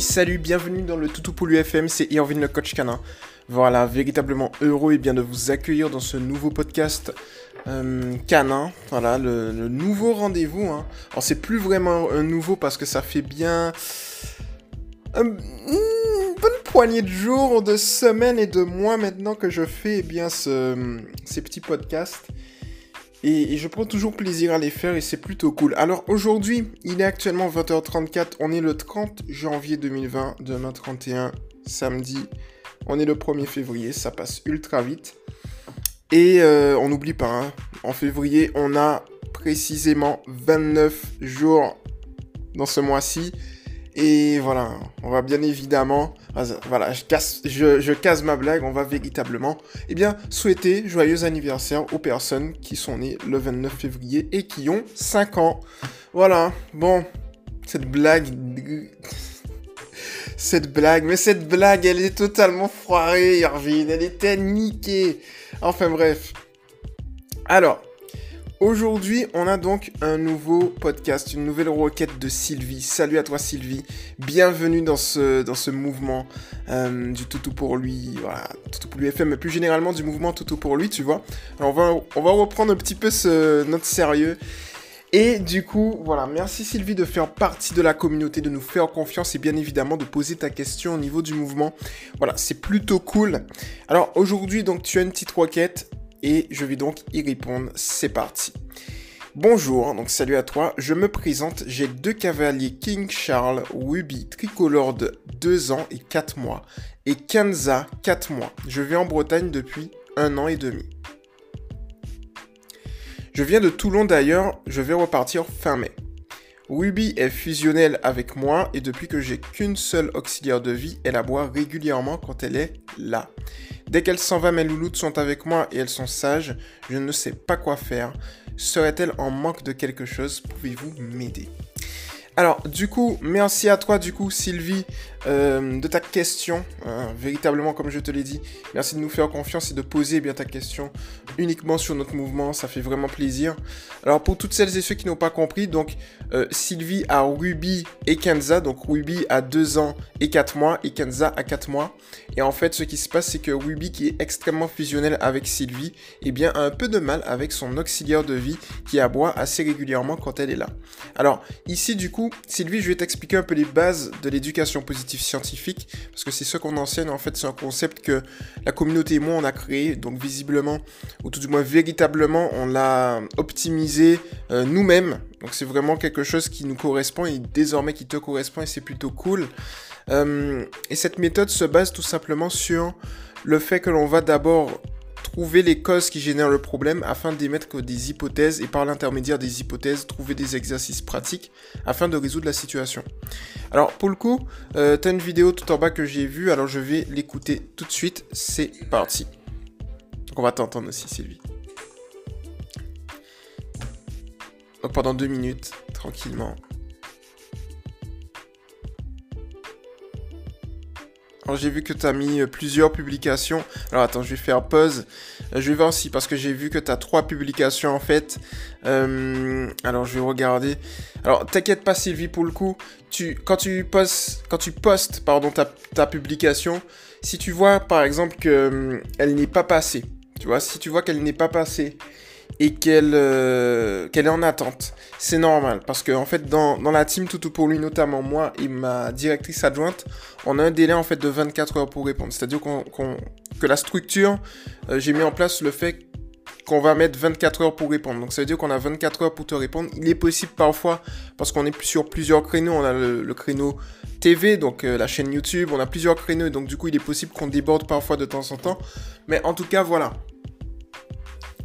Salut, bienvenue dans le Toutou pour l'UFM, c'est Irvin le coach canin. Voilà, véritablement heureux et bien de vous accueillir dans ce nouveau podcast euh, canin. Voilà, le, nouveau rendez-vous. Hein. Alors c'est plus vraiment un nouveau parce que ça fait bien une bonne poignée de jours, de semaines et de mois maintenant que je fais eh bien ce, ces petits podcasts. Et, je prends toujours plaisir à les faire et c'est plutôt cool. Alors aujourd'hui, il est actuellement 20h34, on est le 30 janvier 2020, demain 31, samedi. On est le 1er février, ça passe ultra vite. Et euh, on n'oublie pas, hein, en février, on a précisément 29 jours dans ce mois-ci. Et voilà, on va bien évidemment, voilà, je casse, ma blague, on va véritablement, eh bien, souhaiter joyeux anniversaire aux personnes qui sont nées le 29 février et qui ont 5 ans. Voilà, bon, cette blague, cette blague, mais cette blague, elle est totalement foirée, Irvine, elle était niquée. Enfin bref. Alors, Aujourd'hui, on a donc un nouveau podcast, une nouvelle requête de Sylvie. Salut à toi Sylvie, bienvenue dans ce, dans ce mouvement euh, du Toutou pour lui, voilà, Toutou pour lui FM, mais plus généralement du mouvement Toutou pour lui, tu vois. Alors on va, on va reprendre un petit peu ce, notre sérieux. Et du coup, voilà, merci Sylvie de faire partie de la communauté, de nous faire confiance et bien évidemment de poser ta question au niveau du mouvement. Voilà, c'est plutôt cool. Alors aujourd'hui, donc tu as une petite requête et je vais donc y répondre. C'est parti. Bonjour, donc salut à toi. Je me présente, j'ai deux cavaliers King Charles Ruby tricolore de 2 ans et 4 mois et Kanza 4 mois. Je vais en Bretagne depuis un an et demi. Je viens de Toulon d'ailleurs, je vais repartir fin mai. Ruby est fusionnelle avec moi et depuis que j'ai qu'une seule auxiliaire de vie, elle aboie régulièrement quand elle est là. Dès qu'elle s'en va, mes louloutes sont avec moi et elles sont sages. Je ne sais pas quoi faire. Serait-elle en manque de quelque chose? Pouvez-vous m'aider? Alors, du coup, merci à toi, du coup, Sylvie, euh, de ta question. Hein, véritablement, comme je te l'ai dit, merci de nous faire confiance et de poser bien ta question uniquement sur notre mouvement. Ça fait vraiment plaisir. Alors, pour toutes celles et ceux qui n'ont pas compris, donc, euh, Sylvie a Ruby et Kenza. Donc, Ruby a 2 ans et 4 mois et Kenza a 4 mois. Et en fait, ce qui se passe, c'est que Ruby, qui est extrêmement fusionnel avec Sylvie, eh bien, a un peu de mal avec son auxiliaire de vie qui aboie assez régulièrement quand elle est là. Alors, ici, du coup, Sylvie, je vais t'expliquer un peu les bases de l'éducation positive scientifique, parce que c'est ce qu'on enseigne. En fait, c'est un concept que la communauté et moi, on a créé. Donc, visiblement, ou tout du moins véritablement, on l'a optimisé euh, nous-mêmes. Donc, c'est vraiment quelque chose qui nous correspond et désormais qui te correspond et c'est plutôt cool. Euh, et cette méthode se base tout simplement sur le fait que l'on va d'abord trouver les causes qui génèrent le problème afin d'émettre des hypothèses et par l'intermédiaire des hypothèses trouver des exercices pratiques afin de résoudre la situation. Alors pour le coup, euh, tu as une vidéo tout en bas que j'ai vue, alors je vais l'écouter tout de suite, c'est parti. On va t'entendre aussi Sylvie. Donc pendant deux minutes, tranquillement. J'ai vu que tu as mis euh, plusieurs publications. Alors attends, je vais faire pause. Euh, je vais voir si parce que j'ai vu que tu as trois publications en fait. Euh, alors je vais regarder. Alors t'inquiète pas Sylvie pour le coup. Tu, quand tu postes, quand tu postes pardon, ta, ta publication, si tu vois par exemple qu'elle elle n'est pas passée, tu vois, si tu vois qu'elle n'est pas passée et qu'elle euh, qu'elle est en attente. C'est normal parce que en fait dans, dans la team Toutou pour lui notamment moi et ma directrice adjointe, on a un délai en fait de 24 heures pour répondre. C'est-à-dire qu'on que la structure, euh, j'ai mis en place le fait qu'on va mettre 24 heures pour répondre. Donc ça veut dire qu'on a 24 heures pour te répondre. Il est possible parfois, parce qu'on est sur plusieurs créneaux, on a le, créneau TV, donc euh, la chaîne YouTube, on a plusieurs créneaux, donc du coup il est possible qu'on déborde parfois de temps en temps. Mais en tout cas voilà,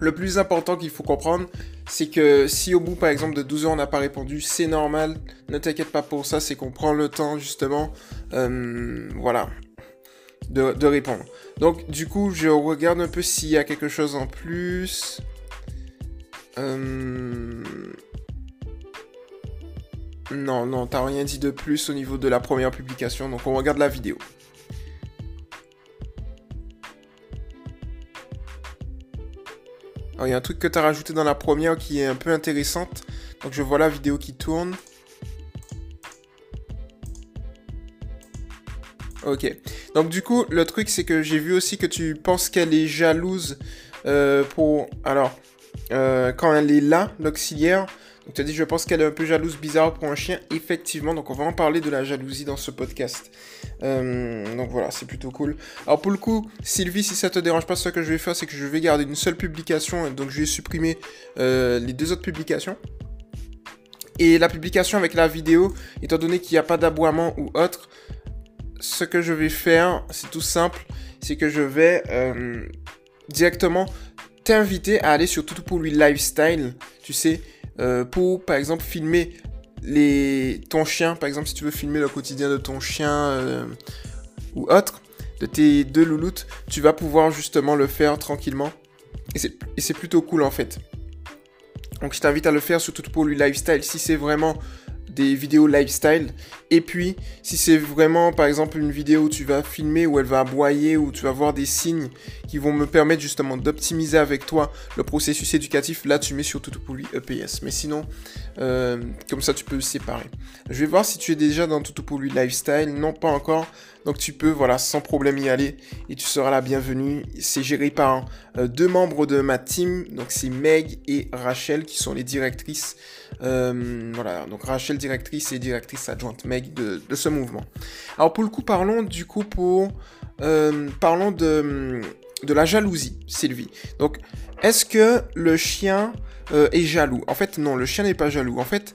le plus important qu'il faut comprendre, c'est que si au bout par exemple de 12 heures on n'a pas répondu, c'est normal, ne t'inquiète pas pour ça, c'est qu'on prend le temps justement, euh, voilà, de, répondre. Donc du coup, je regarde un peu s'il y a quelque chose en plus. Euh, non, non, t'as rien dit de plus au niveau de la première publication, donc on regarde la vidéo. Il y a un truc que tu as rajouté dans la première qui est un peu intéressante. Donc, je vois la vidéo qui tourne. Ok. Donc du coup, le truc c'est que j'ai vu aussi que tu penses qu'elle est jalouse euh, pour... Alors, euh, quand elle est là, l'auxiliaire, donc tu as dit je pense qu'elle est un peu jalouse, bizarre pour un chien. Effectivement, donc on va en parler de la jalousie dans ce podcast. Euh, donc voilà, c'est plutôt cool. Alors pour le coup, Sylvie, si ça te dérange pas, ce que je vais faire, c'est que je vais garder une seule publication. Donc je vais supprimer les deux autres publications. Et la publication avec la vidéo, étant donné qu'il n'y a pas d'aboiement ou autre, ce que je vais faire, c'est tout simple, c'est que je vais euh, directement t'inviter à aller sur Tout pour lui lifestyle, tu sais, euh, pour par exemple filmer ton chien, par exemple si tu veux filmer le quotidien de ton chien euh, ou autre, de tes deux louloutes, tu vas pouvoir justement le faire tranquillement. Et c'est plutôt cool en fait. Donc je t'invite à le faire sur Tout pour lui lifestyle si c'est vraiment des vidéos lifestyle. Et puis, si c'est vraiment, par exemple, une vidéo où tu vas filmer, où elle va aboyer, où tu vas voir des signes qui vont me permettre justement d'optimiser avec toi le processus éducatif, là, tu mets sur lui EPS. Mais sinon, euh, comme ça, tu peux séparer. Je vais voir si tu es déjà dans tout pour lui lifestyle. Non, pas encore. Donc tu peux, voilà, sans problème y aller et tu seras la bienvenue. C'est géré par euh, deux membres de ma team. Donc c'est Meg et Rachel qui sont les directrices. Euh, voilà, donc Rachel directrice et directrice adjointe Meg de, ce mouvement. Alors pour le coup, parlons du coup pour... Euh, parlons de, de la jalousie, Sylvie. Donc est-ce que le chien est jaloux? En fait non, le chien n'est pas jaloux. En fait...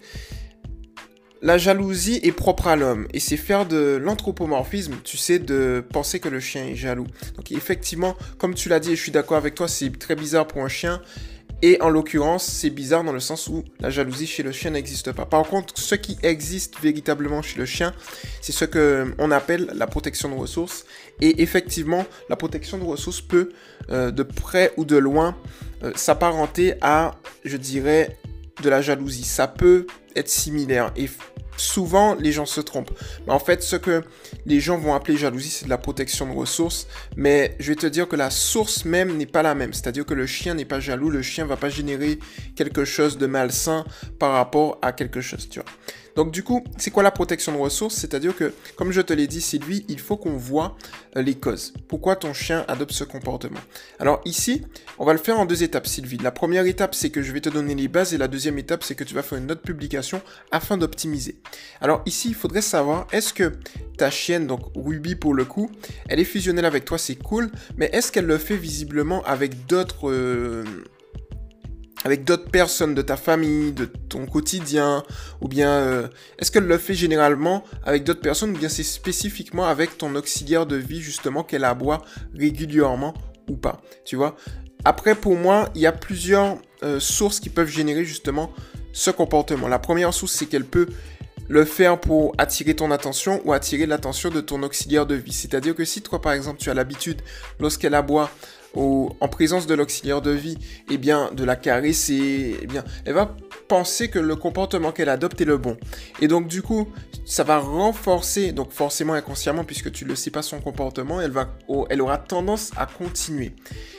La jalousie est propre à l'homme et c'est faire de l'anthropomorphisme, tu sais, de penser que le chien est jaloux. Donc effectivement, comme tu l'as dit et je suis d'accord avec toi, c'est très bizarre pour un chien. Et en l'occurrence, c'est bizarre dans le sens où la jalousie chez le chien n'existe pas. Par contre, ce qui existe véritablement chez le chien, c'est ce que on appelle la protection de ressources. Et effectivement, la protection de ressources peut, euh, de près ou de loin, euh, s'apparenter à, je dirais, de la jalousie. Ça peut être similaire. Souvent les gens se trompent. Mais en fait, ce que les gens vont appeler jalousie, c'est de la protection de ressources. Mais je vais te dire que la source même n'est pas la même. C'est-à-dire que le chien n'est pas jaloux, le chien va pas générer quelque chose de malsain par rapport à quelque chose. Donc du coup, c'est quoi la protection de ressources? C'est-à-dire que, comme je te l'ai dit Sylvie, il faut qu'on voit euh, les causes. Pourquoi ton chien adopte ce comportement? Alors ici, on va le faire en deux étapes Sylvie. La première étape, c'est que je vais te donner les bases et la deuxième étape, c'est que tu vas faire une autre publication afin d'optimiser. Alors ici, il faudrait savoir, est-ce que ta chienne, donc Ruby pour le coup, elle est fusionnelle avec toi, c'est cool, mais est-ce qu'elle le fait visiblement avec d'autres... Euh, avec d'autres personnes de ta famille, de ton quotidien, ou bien euh, est-ce qu'elle le fait généralement avec d'autres personnes, ou bien c'est spécifiquement avec ton auxiliaire de vie justement qu'elle aboie régulièrement ou pas, tu vois? Après, pour moi, il y a plusieurs euh, sources qui peuvent générer justement ce comportement. La première source, c'est qu'elle peut le faire pour attirer ton attention ou attirer l'attention de ton auxiliaire de vie. C'est-à-dire que si toi, par exemple, tu as l'habitude, lorsqu'elle aboie, en présence de l'auxiliaire de vie, eh bien, de la caresser, eh bien, elle va penser que le comportement qu'elle adopte est le bon. Et donc, du coup, ça va renforcer, donc forcément inconsciemment, puisque tu ne sais pas son comportement, elle, va, elle aura tendance à continuer.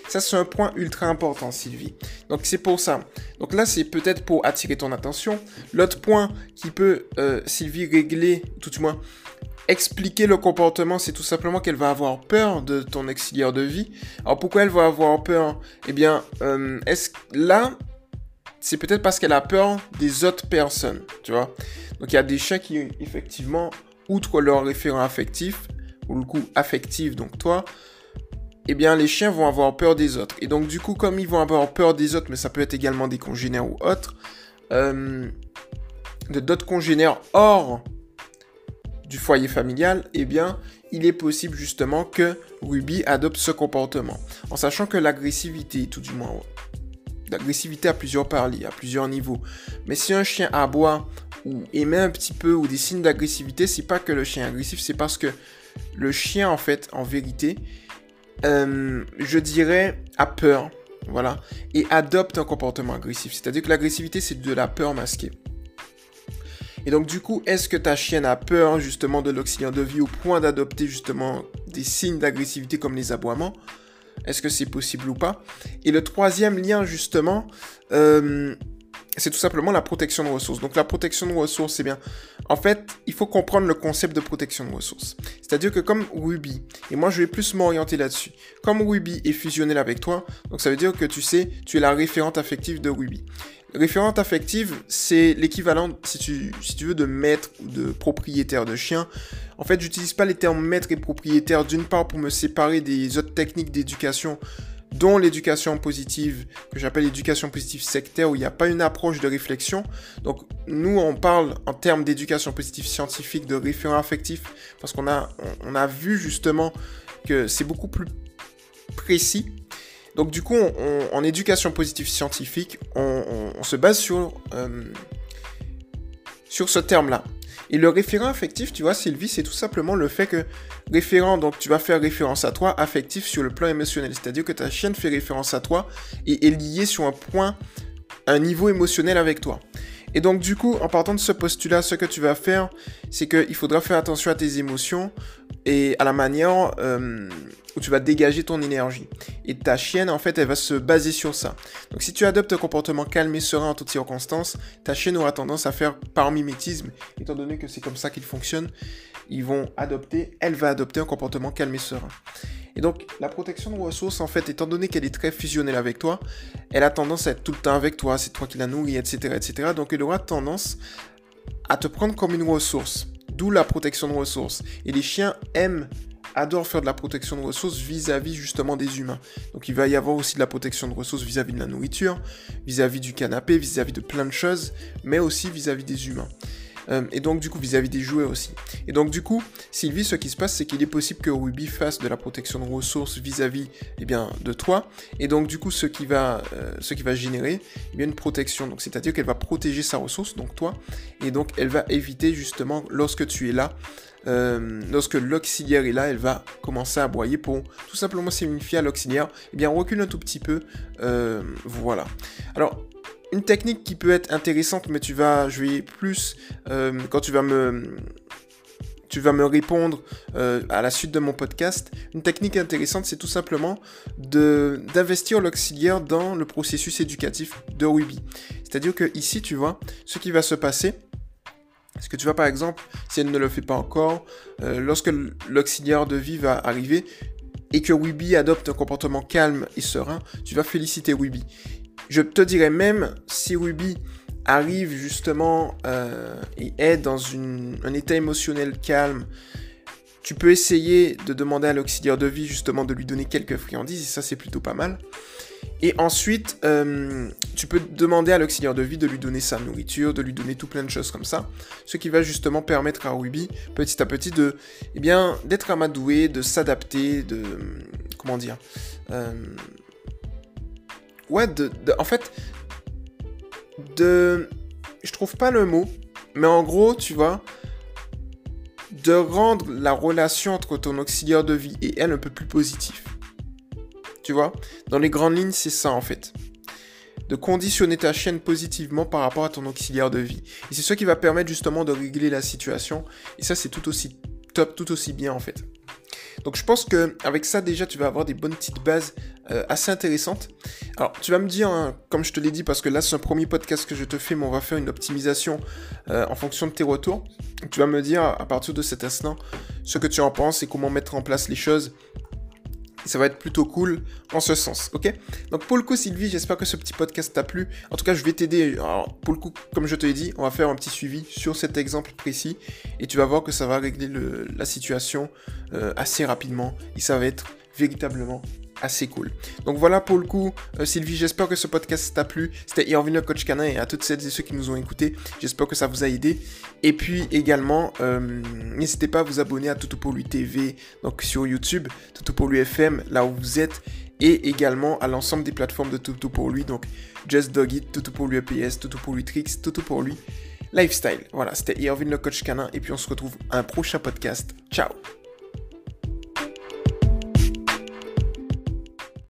Ça, c'est un point ultra important, Sylvie. Donc, c'est pour ça. Donc là, c'est peut-être pour attirer ton attention. L'autre point qui peut, euh, Sylvie, régler, tout du moins, expliquer le comportement, c'est tout simplement qu'elle va avoir peur de ton auxiliaire de vie. Alors pourquoi elle va avoir peur? Eh bien, euh, est-ce là, c'est peut-être parce qu'elle a peur des autres personnes, tu vois? Donc il y a des chiens qui, effectivement, outre leur référent affectif, ou le coup affectif, donc toi, eh bien les chiens vont avoir peur des autres. Et donc du coup, comme ils vont avoir peur des autres, mais ça peut être également des congénères ou autres, euh, de d'autres congénères hors foyer familial, eh bien, il est possible justement que Ruby adopte ce comportement. En sachant que l'agressivité, tout du moins, l'agressivité à plusieurs paliers, à plusieurs niveaux. Mais si un chien aboie ou émet un petit peu ou des signes d'agressivité, c'est pas que le chien est agressif, c'est parce que le chien, en fait, en vérité, euh, je dirais, a peur, voilà, et adopte un comportement agressif. C'est-à-dire que l'agressivité, c'est de la peur masquée. Et donc du coup, est-ce que ta chienne a peur justement de l'auxiliaire de vie au point d'adopter justement des signes d'agressivité comme les aboiements? Est-ce que c'est possible ou pas? Et le troisième lien justement, euh, c'est tout simplement la protection de ressources. Donc la protection de ressources, c'est bien. En fait, il faut comprendre le concept de protection de ressources. C'est-à-dire que comme Ruby, et moi je vais plus m'orienter là-dessus, comme Ruby est fusionnel avec toi, donc ça veut dire que tu sais, tu es la référente affective de Ruby. Référente affective, c'est l'équivalent, si tu, veux, de maître ou de propriétaire de chien. En fait, j'utilise pas les termes maître et propriétaire d'une part pour me séparer des autres techniques d'éducation dont l'éducation positive, que j'appelle l'éducation positive sectaire, où il n'y a pas une approche de réflexion. Donc nous, on parle en termes d'éducation positive scientifique, de référent affectif, parce qu'on a, on, a vu justement que c'est beaucoup plus précis. Donc du coup, en éducation positive scientifique, on, se base sur, euh, sur ce terme-là. Et le référent affectif, tu vois, Sylvie, c'est tout simplement le fait que référent, donc tu vas faire référence à toi, affectif sur le plan émotionnel. C'est-à-dire que ta chienne fait référence à toi et est liée sur un point, un niveau émotionnel avec toi. Et donc du coup, en partant de ce postulat, ce que tu vas faire, c'est qu'il faudra faire attention à tes émotions et à la manière euh, où tu vas dégager ton énergie. Et ta chienne, en fait, elle va se baser sur ça. Donc si tu adoptes un comportement calme et serein en toutes circonstances, ta chienne aura tendance à faire par mimétisme, étant donné que c'est comme ça qu'il fonctionne, ils vont adopter, elle va adopter un comportement calme et serein. Et donc, la protection de ressources, en fait, étant donné qu'elle est très fusionnelle avec toi, elle a tendance à être tout le temps avec toi, c'est toi qui la nourris, etc., etc. Donc, elle aura tendance à te prendre comme une ressource. D'où la protection de ressources. Et les chiens aiment adorent faire de la protection de ressources vis-à-vis justement des humains. Donc il va y avoir aussi de la protection de ressources vis-à-vis de la nourriture, vis-à-vis du canapé, vis-à-vis de plein de choses, mais aussi vis à -vis des humains. Euh, et donc du coup vis-à-vis des jouets aussi. Et donc du coup, Sylvie, ce qui se passe, c'est qu'il est possible que Ruby fasse de la protection de ressources vis-à-vis eh de toi. Et donc du coup, ce qui va, euh, ce qui va générer eh bien, une protection. Donc c'est-à-dire qu'elle va protéger sa ressource, donc toi, et donc elle va éviter justement lorsque tu es là. Euh, lorsque l'auxiliaire est là, elle va commencer à aboyer pour tout simplement signifier à l'auxiliaire, eh bien recule un tout petit peu, voilà. Alors une technique qui peut être intéressante, mais tu vas, vais plus, euh, quand tu vas me, tu me répondre euh, à la suite de mon podcast, une technique intéressante, c'est tout simplement d'investir l'auxiliaire dans le processus éducatif de Ruby. C'est-à-dire que ici, tu vois, ce qui va se passer, est-ce que tu vois par exemple, si elle ne le fait pas encore, euh, lorsque l'auxiliaire de vie va arriver, et que Ruby adopte un comportement calme et serein, tu vas féliciter Ruby. Je te dirais même si Ruby arrive justement euh, et est dans un état émotionnel calme, tu peux essayer de demander à l'auxiliaire de vie justement de lui donner quelques friandises, et ça c'est plutôt pas mal. Et ensuite, euh, tu peux demander à l'auxiliaire de vie de lui donner sa nourriture, de lui donner tout plein de choses comme ça, ce qui va justement permettre à Ruby petit à petit de, eh bien, d'être amadoué, de s'adapter, de, comment dire, euh, ouais, de, en fait, de, je trouve pas le mot, mais en gros, tu vois, de rendre la relation entre ton auxiliaire de vie et elle un peu plus positive. Tu vois, dans les grandes lignes, c'est ça en fait. De conditionner ta chaîne positivement par rapport à ton auxiliaire de vie. Et c'est ce qui va permettre justement de régler la situation. Et ça, c'est tout aussi top, tout aussi bien en fait. Donc je pense que avec ça déjà tu vas avoir des bonnes petites bases euh, assez intéressantes. Alors tu vas me dire, hein, comme je te l'ai dit, parce que là c'est un premier podcast que je te fais, mais on va faire une optimisation euh, en fonction de tes retours. Tu vas me dire à partir de cet instant ce que tu en penses et comment mettre en place les choses ça va être plutôt cool en ce sens, ok? Donc pour le coup, Sylvie, j'espère que ce petit podcast t'a plu. En tout cas, je vais t'aider. Alors pour le coup, comme je te l'ai dit, on va faire un petit suivi sur cet exemple précis et tu vas voir que ça va régler la situation euh, assez rapidement et ça va être véritablement assez cool. Donc voilà pour le coup, euh, Sylvie, j'espère que ce podcast t'a plu. C'était Irvin le coach canin et à toutes celles et ceux qui nous ont écoutés, j'espère que ça vous a aidé. Et puis également, euh, n'hésitez pas à vous abonner à Toto pour lui TV, donc sur YouTube, Toto pour lui FM, là où vous êtes, et également à l'ensemble des plateformes de Toto pour lui, donc Just Dog It, Toto pour lui EPS, Toto pour lui Tricks, Toto pour lui Lifestyle. Voilà, c'était Irvin le coach canin, et puis on se retrouve un prochain podcast. Ciao